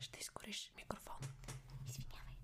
Ще изгориш микрофон. Извинявай.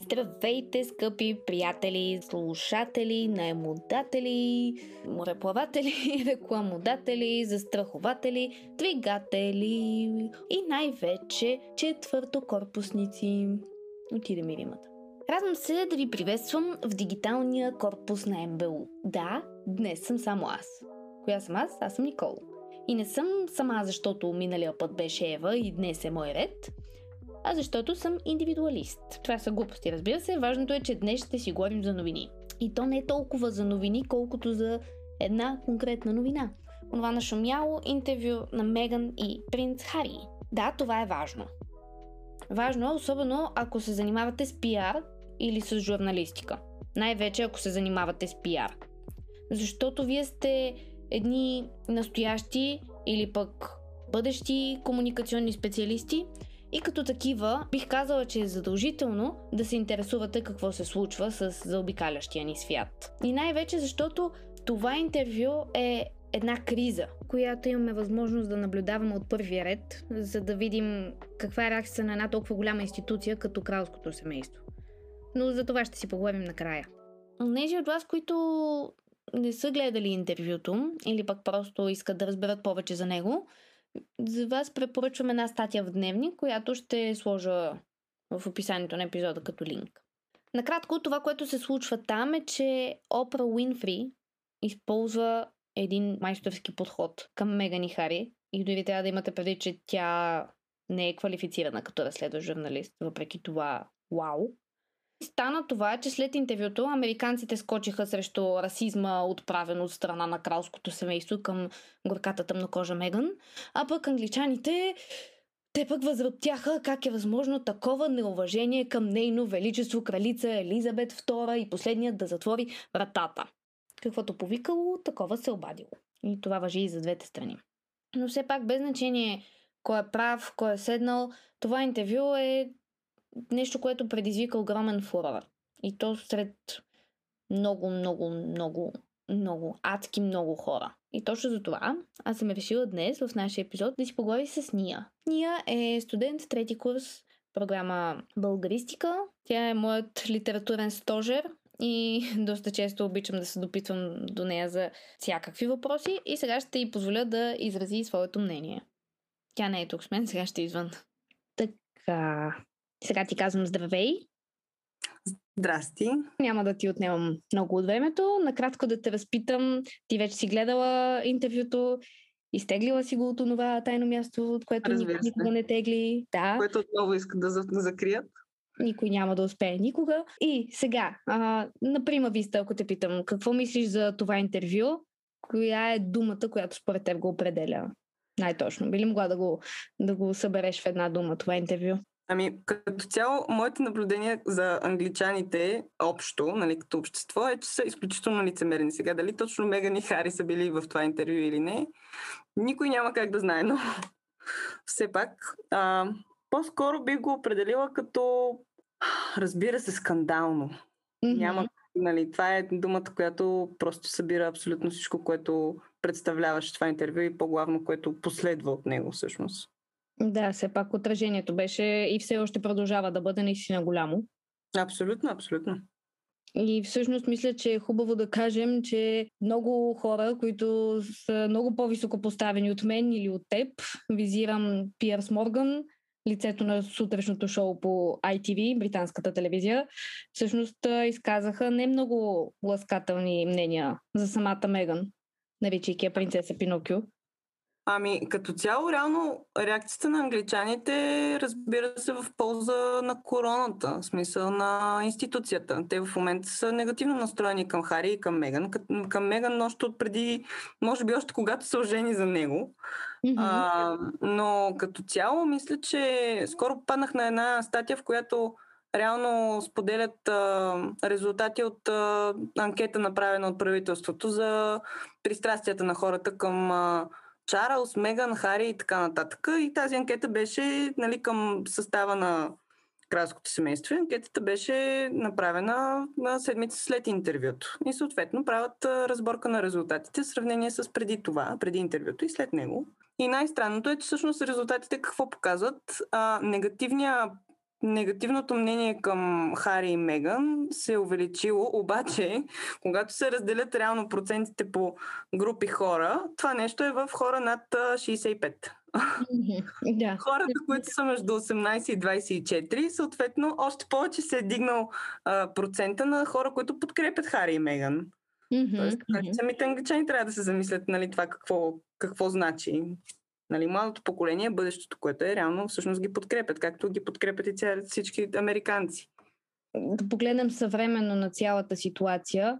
Здравейте, скъпи приятели, слушатели, наемодатели, мореплаватели, рекламодатели, застрахователи, двигатели и най-вече четвъртокорпусници. Отиде ми римата. Радвам се да ви приветствам в дигиталния корпус на МБУ. Да, днес съм само аз. Коя съм аз? Аз съм Никол. И не съм сама, защото миналия път беше Ева и днес е мой ред, а защото съм индивидуалист. Това са глупости, разбира се. Важното е, че днес ще си говорим за новини. И то не е толкова за новини, колкото за една конкретна новина. Онова нашумяло интервю на Меган и принц Хари. Да, това е важно. Важно е, особено ако се занимавате с пиар или с журналистика. Най-вече ако се занимавате с пиар. Защото вие сте едни настоящи или пък бъдещи комуникационни специалисти и като такива бих казала, че е задължително да се интересувате какво се случва с заобикалящия ни свят. И най-вече защото това интервю е една криза, която имаме възможност да наблюдаваме от първия ред, за да видим каква е реакцията на една толкова голяма институция като кралското семейство. Но за това ще си поговорим накрая. Нежи от вас, които не са гледали интервюто или пък просто искат да разберат повече за него, за вас препоръчвам една статия в дневник, която ще сложа в описанието на епизода като линк. Накратко, това, което се случва там е, че Опра Уинфри използва един майсторски подход към Меган и Хари и дори трябва да имате преди, че тя не е квалифицирана като разследващ журналист. Въпреки това, вау! Стана това, че след интервюто американците скочиха срещу расизма, отправен от страна на кралското семейство към горката тъмнокожа Меган, а пък англичаните те пък възроптяха как е възможно такова неуважение към нейно величество кралица Елизабет II и последният да затвори вратата. Каквото повикало, такова се обадило. И това въжи и за двете страни. Но все пак без значение кой е прав, кой е седнал, това интервю е нещо, което предизвика огромен фурор. И то сред много, много, много, много, адски много хора. И точно за това аз съм решила днес в нашия епизод да си поговорим с Ния. Ния е студент трети курс програма Българистика. Тя е моят литературен стожер и доста често обичам да се допитвам до нея за всякакви въпроси и сега ще й позволя да изрази своето мнение. Тя не е тук с мен, сега ще е извън. Така, сега ти казвам здравей. Здрасти. Няма да ти отнемам много от времето. Накратко да те разпитам. Ти вече си гледала интервюто, изтеглила си го от това тайно място, от което никой никога не тегли. Да. Което отново искат да, закрият. Никой няма да успее никога. И сега, а, на прима виста, ако те питам, какво мислиш за това интервю? Коя е думата, която според теб го определя? Най-точно. Би ли могла да го, да го събереш в една дума, това интервю? Ами, като цяло, моите наблюдения за англичаните общо, нали, като общество, е, че са изключително лицемерни. Сега, дали точно Меган и Хари са били в това интервю или не, никой няма как да знае, но все пак, а, по-скоро би го определила като, разбира се, скандално. Mm-hmm. Няма, нали, това е думата, която просто събира абсолютно всичко, което представляваше това интервю и по-главно, което последва от него всъщност. Да, все пак отражението беше и все още продължава да бъде наистина голямо. Абсолютно, абсолютно. И всъщност мисля, че е хубаво да кажем, че много хора, които са много по-високо поставени от мен или от теб, визирам Пиърс Морган, лицето на сутрешното шоу по ITV, британската телевизия, всъщност изказаха не много ласкателни мнения за самата Меган, наричайки я принцеса Пинокио. Ами, като цяло, реално, реакцията на англичаните, разбира се, в полза на короната, в смисъл на институцията. Те в момента са негативно настроени към Хари и към Меган. Към Меган още от преди, може би още когато са ожени за него. Mm-hmm. А, но като цяло, мисля, че скоро паднах на една статия, в която реално споделят а, резултати от а, анкета, направена от правителството за пристрастията на хората към а, Чарлз, Меган, Хари и така нататък. И тази анкета беше нали, към състава на кралското семейство. Анкетата беше направена на седмица след интервюто. И съответно правят разборка на резултатите в сравнение с преди това, преди интервюто и след него. И най-странното е, че всъщност резултатите какво показват? А, негативния негативното мнение към Хари и Меган се е увеличило, обаче, когато се разделят реално процентите по групи хора, това нещо е в хора над 65. Да. Хората, които са между 18 и 24, съответно, още повече се е дигнал а, процента на хора, които подкрепят Хари и Меган. Mm-hmm. Тоест, самите англичани трябва да се замислят нали, това какво, какво значи. Нали, младото поколение, бъдещето, което е реално, всъщност ги подкрепят, както ги подкрепят и ця, всички американци. Да погледнем съвременно на цялата ситуация.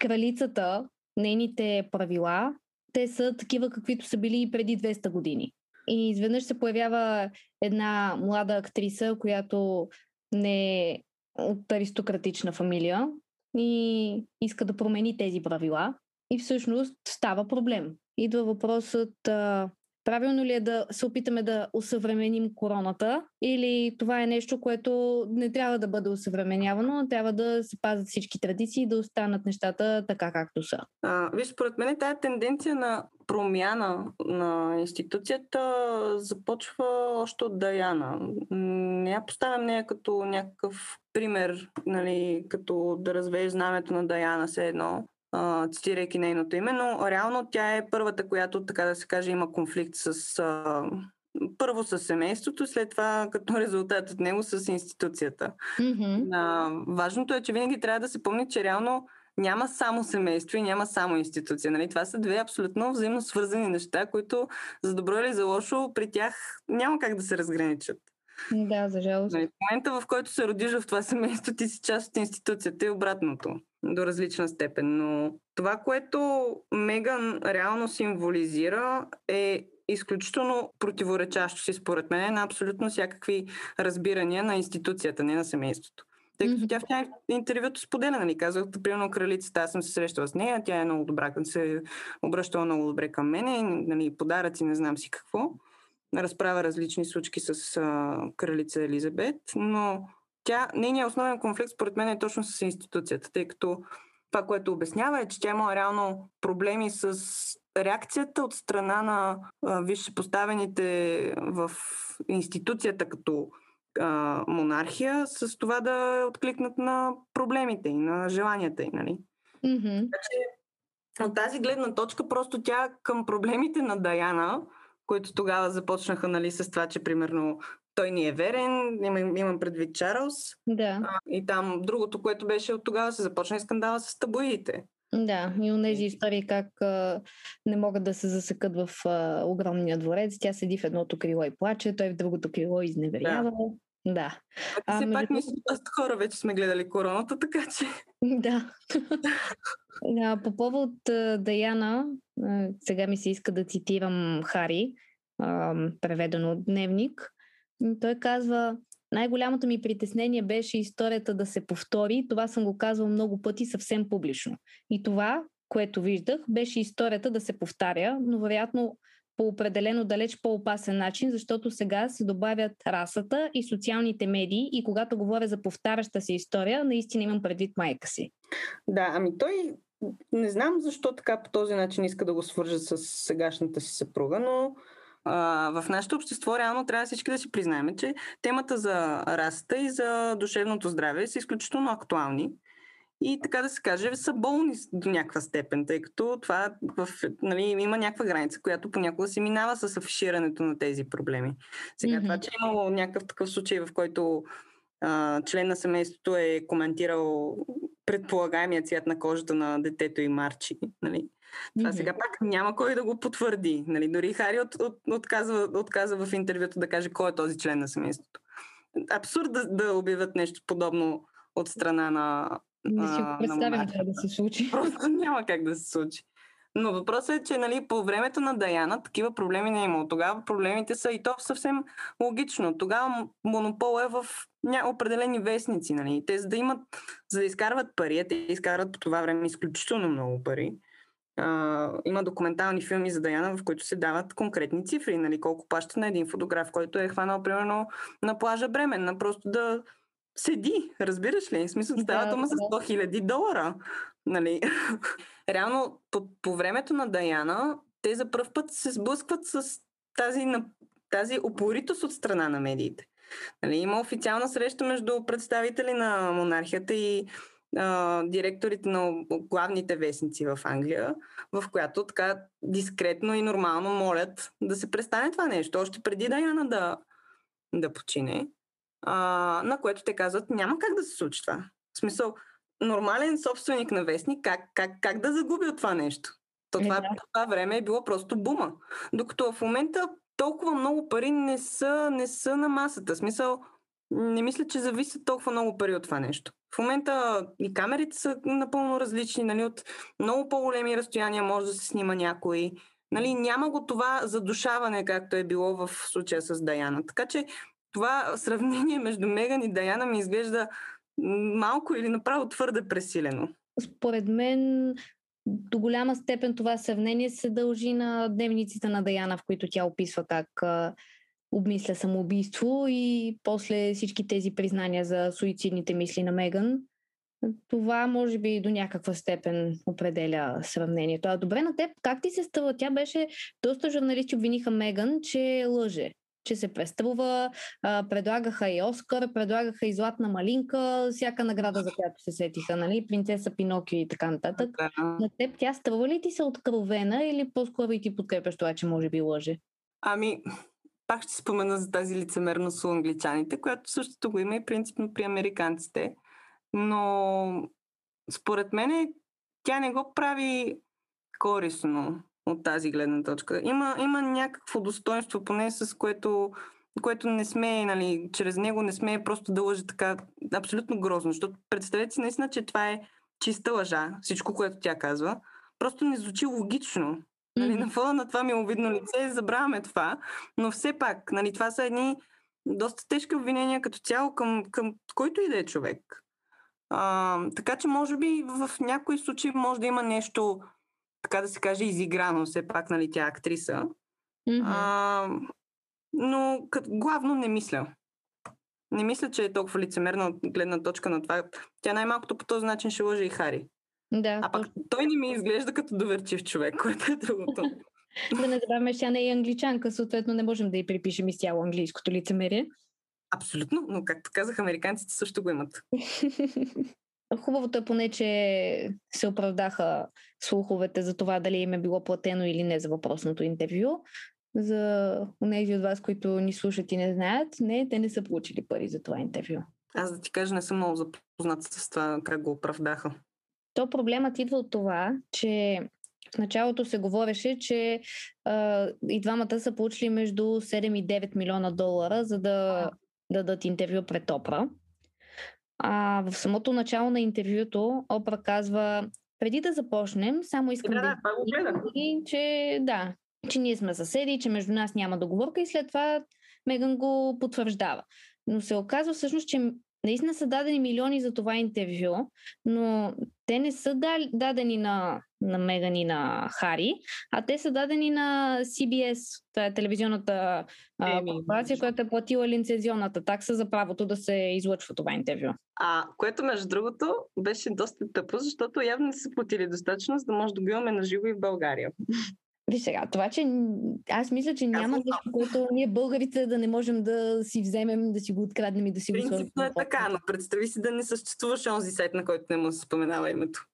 Кралицата, нейните правила, те са такива, каквито са били и преди 200 години. И изведнъж се появява една млада актриса, която не е от аристократична фамилия и иска да промени тези правила. И всъщност става проблем. Идва въпросът Правилно ли е да се опитаме да усъвременим короната или това е нещо, което не трябва да бъде усъвременявано, трябва да се пазят всички традиции и да останат нещата така както са? А, виж, според мен тая тенденция на промяна на институцията започва още от Даяна. Не я поставям нея като някакъв пример, нали, като да развееш знамето на Даяна все едно цитирайки нейното име, но реално тя е първата, която, така да се каже, има конфликт с а, първо с семейството, след това като резултат от него с институцията. Mm-hmm. А, важното е, че винаги трябва да се помни, че реално няма само семейство и няма само институция. Нали? Това са две абсолютно взаимно свързани неща, които за добро или за лошо при тях няма как да се разграничат. Да, за жалост. Нали, в момента, в който се родиш в това семейство, ти си част от институцията и обратното до различна степен. Но това, което Меган реално символизира е изключително противоречащо си, според мен, на абсолютно всякакви разбирания на институцията, не на семейството. Тъй като тя в интервюто споделя, нали, казах, примерно кралицата, аз съм се срещала с нея, тя е много добра, се е обръщала много добре към мене, нали, подаръци, не знам си какво. Разправя различни случки с а, кралица Елизабет, но тя, нейният основен конфликт, според мен, е точно с институцията, тъй като това, което обяснява е, че тя има реално проблеми с реакцията от страна на висше поставените в институцията като а, монархия с това да откликнат на проблемите и на желанията й. Нали? Mm-hmm. Така че от тази гледна точка просто тя към проблемите на Даяна, които тогава започнаха нали, с това, че примерно той ни е верен, имам, имам предвид Чарлз. Да. А, и там другото, което беше от тогава, се започна и скандала с табуидите. Да, и у нези истории как а, не могат да се засекат в а, огромния дворец. Тя седи в едното крило и плаче, той в другото крило изневерява. Да. Да. А, все пак между... доста хора вече сме гледали короната, така че... Да. а, по повод Даяна, сега ми се иска да цитирам Хари, преведено от Дневник. Той казва, най-голямото ми притеснение беше историята да се повтори. Това съм го казвал много пъти съвсем публично. И това, което виждах, беше историята да се повтаря, но вероятно по определено далеч по-опасен начин, защото сега се добавят расата и социалните медии и когато говоря за повтаряща се история, наистина имам предвид майка си. Да, ами той не знам защо така по този начин иска да го свържа с сегашната си съпруга, но в нашето общество реално трябва всички да си признаем, че темата за расата и за душевното здраве са изключително актуални и така да се каже, са болни до някаква степен, тъй като това в, нали, има някаква граница, която понякога се минава с афиширането на тези проблеми. Сега mm-hmm. това, че е имало някакъв такъв случай, в който а, член на семейството е коментирал предполагаемия цвят на кожата на детето и Марчи, нали? Това mm-hmm. сега пак няма кой да го потвърди. Нали? Дори Хари от, от, отказва, отказва в интервюто да каже кой е този член на семейството. Абсурд да, да обявят нещо подобно от страна на. Не си го представям как да се случи. Просто няма как да се случи. Но въпросът е, че нали, по времето на Даяна такива проблеми не е имало. Тогава проблемите са и то съвсем логично. Тогава монопол е в ня... определени вестници. Нали. Те за да имат, за да изкарват пари, те изкарват по това време изключително много пари а, има документални филми за Даяна, в които се дават конкретни цифри, нали, колко плаща на един фотограф, който е хванал, примерно, на плажа Бременна, просто да седи, разбираш ли? В смисъл, става Да, дума за да. 100 хиляди долара. Нали? Реално, по, по времето на Даяна, те за първ път се сблъскват с тази, тази упоритост от страна на медиите. Нали, има официална среща между представители на монархията и а, директорите на главните вестници в Англия, в която така дискретно и нормално молят да се престане това нещо, още преди Даяна да, да почине. А, на което те казват, няма как да се случи това. В смисъл, нормален собственик на вестник, как, как, как да загуби от това нещо? То това, по това време е било просто бума. Докато в момента толкова много пари не са, не са на масата. В смисъл, не мисля, че зависят толкова много пари от това нещо. В момента и камерите са напълно различни, нали, от много по-големи разстояния може да се снима някой. Нали, няма го това задушаване, както е било в случая с Даяна. Така че това сравнение между Меган и Даяна ми изглежда малко или направо твърде пресилено. Според мен до голяма степен това сравнение се дължи на дневниците на Даяна, в които тя описва как обмисля самоубийство и после всички тези признания за суицидните мисли на Меган. Това може би до някаква степен определя сравнението. А добре на теб, как ти се става? Тя беше, доста журналисти обвиниха Меган, че лъже, че се преструва, а, предлагаха и Оскар, предлагаха и Златна малинка, всяка награда, за която се сетиха, нали? Принцеса Пинокио и така нататък. Да. На теб тя струва ли ти се откровена или по-скоро и ти подкрепяш това, че може би лъже? Ами, пак ще спомена за тази лицемерност у англичаните, която същото го има и принципно при американците. Но според мен тя не го прави корисно от тази гледна точка. Има, има някакво достоинство, поне с което, което не сме, нали, чрез него не сме просто да лъже така абсолютно грозно. Защото представете си наистина, че това е чиста лъжа, всичко, което тя казва. Просто не звучи логично. Нали, Мгм. на фона на това миловидно лице забравяме това, но все пак, нали, това са едни доста тежки обвинения като цяло към, към който и да е човек. А, така че, може би, в някои случаи може да има нещо, така да се каже, изиграно, все пак, нали, тя е актриса. Мгм. А, но като, главно не мисля. Не мисля, че е толкова лицемерна от гледна точка на това. Тя най-малкото по този начин ще лъже и Хари. Да, А пък той не ми изглежда като доверчив човек, което е другото. да не забравяме, че тя не е англичанка, съответно не можем да й припишем изцяло английското лицемерие. Абсолютно, но както казах, американците също го имат. Хубавото е поне, че се оправдаха слуховете за това дали им е било платено или не за въпросното интервю. За тези от вас, които ни слушат и не знаят, не, те не са получили пари за това интервю. Аз да ти кажа, не съм много запознат с това как го оправдаха. То проблемът идва от това, че в началото се говореше, че а, и двамата са получили между 7 и 9 милиона долара, за да дадат интервю пред Опра. А в самото начало на интервюто Опра казва, преди да започнем, само искам Да, да, да, го гледах. и че да, че ние сме съседи, че между нас няма договорка и след това Меган го потвърждава. Но се оказва всъщност, че наистина са дадени милиони за това интервю, но те не са дадени на, на Меган и на Хари, а те са дадени на CBS, това е телевизионната а, корпорация, която е платила лицензионната такса за правото да се излъчва това интервю. А, което, между другото, беше доста тъпо, защото явно не са платили достатъчно, за да може да го имаме на живо и в България. Виж сега, това, че аз мисля, че няма нещо, което ние българите да не можем да си вземем, да си го откраднем и да си го сложим. Принципно е така, но представи си да не съществуваше онзи сайт, на който не му се споменава името.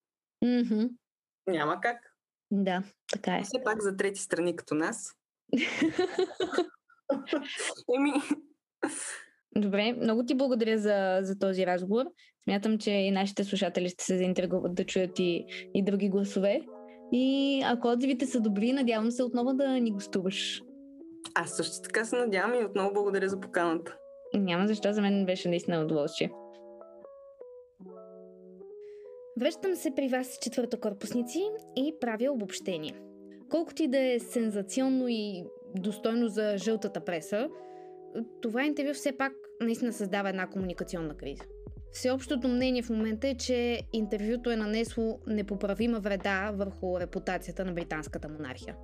Мгм. Няма как. Да, така е. Все пак за трети страни като нас. Еми, Добре, много ти благодаря за, за този разговор. Смятам, че и нашите слушатели ще се заинтригуват да чуят и, и други гласове. И ако отзивите са добри, надявам се отново да ни гостуваш. аз също така се надявам и отново благодаря за поканата. Няма защо, за мен беше наистина удоволствие. Връщам се при вас четвъртокорпусници и правя обобщение. Колкото и да е сензационно и достойно за жълтата преса, това интервю все пак наистина създава една комуникационна криза. Всеобщото мнение в момента е, че интервюто е нанесло непоправима вреда върху репутацията на британската монархия.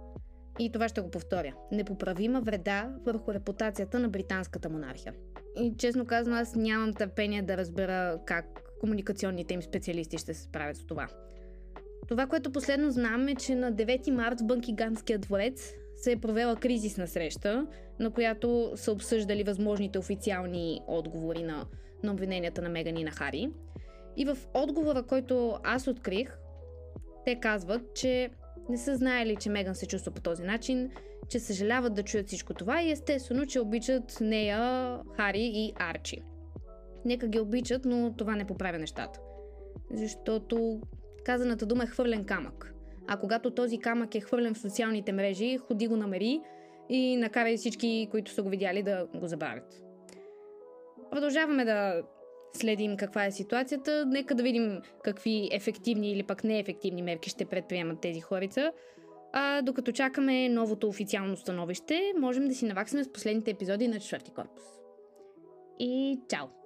И това ще го повторя. Непоправима вреда върху репутацията на британската монархия. И честно казано, аз нямам търпение да разбера как комуникационните им специалисти ще се справят с това. Това, което последно знам е, че на 9 март в Бънкиганския дворец се е провела кризисна среща, на която са обсъждали възможните официални отговори на, на обвиненията на Меган и на Хари. И в отговора, който аз открих, те казват, че не са знаели, че Меган се чувства по този начин, че съжаляват да чуят всичко това и естествено, че обичат нея, Хари и Арчи. Нека ги обичат, но това не поправя нещата. Защото казаната дума е хвърлен камък. А когато този камък е хвърлен в социалните мрежи, ходи го намери и накарай всички, които са го видяли, да го забравят. Продължаваме да следим каква е ситуацията. Нека да видим какви ефективни или пък неефективни мерки ще предприемат тези хорица. А докато чакаме новото официално становище, можем да си наваксаме с последните епизоди на четвърти корпус. И чао!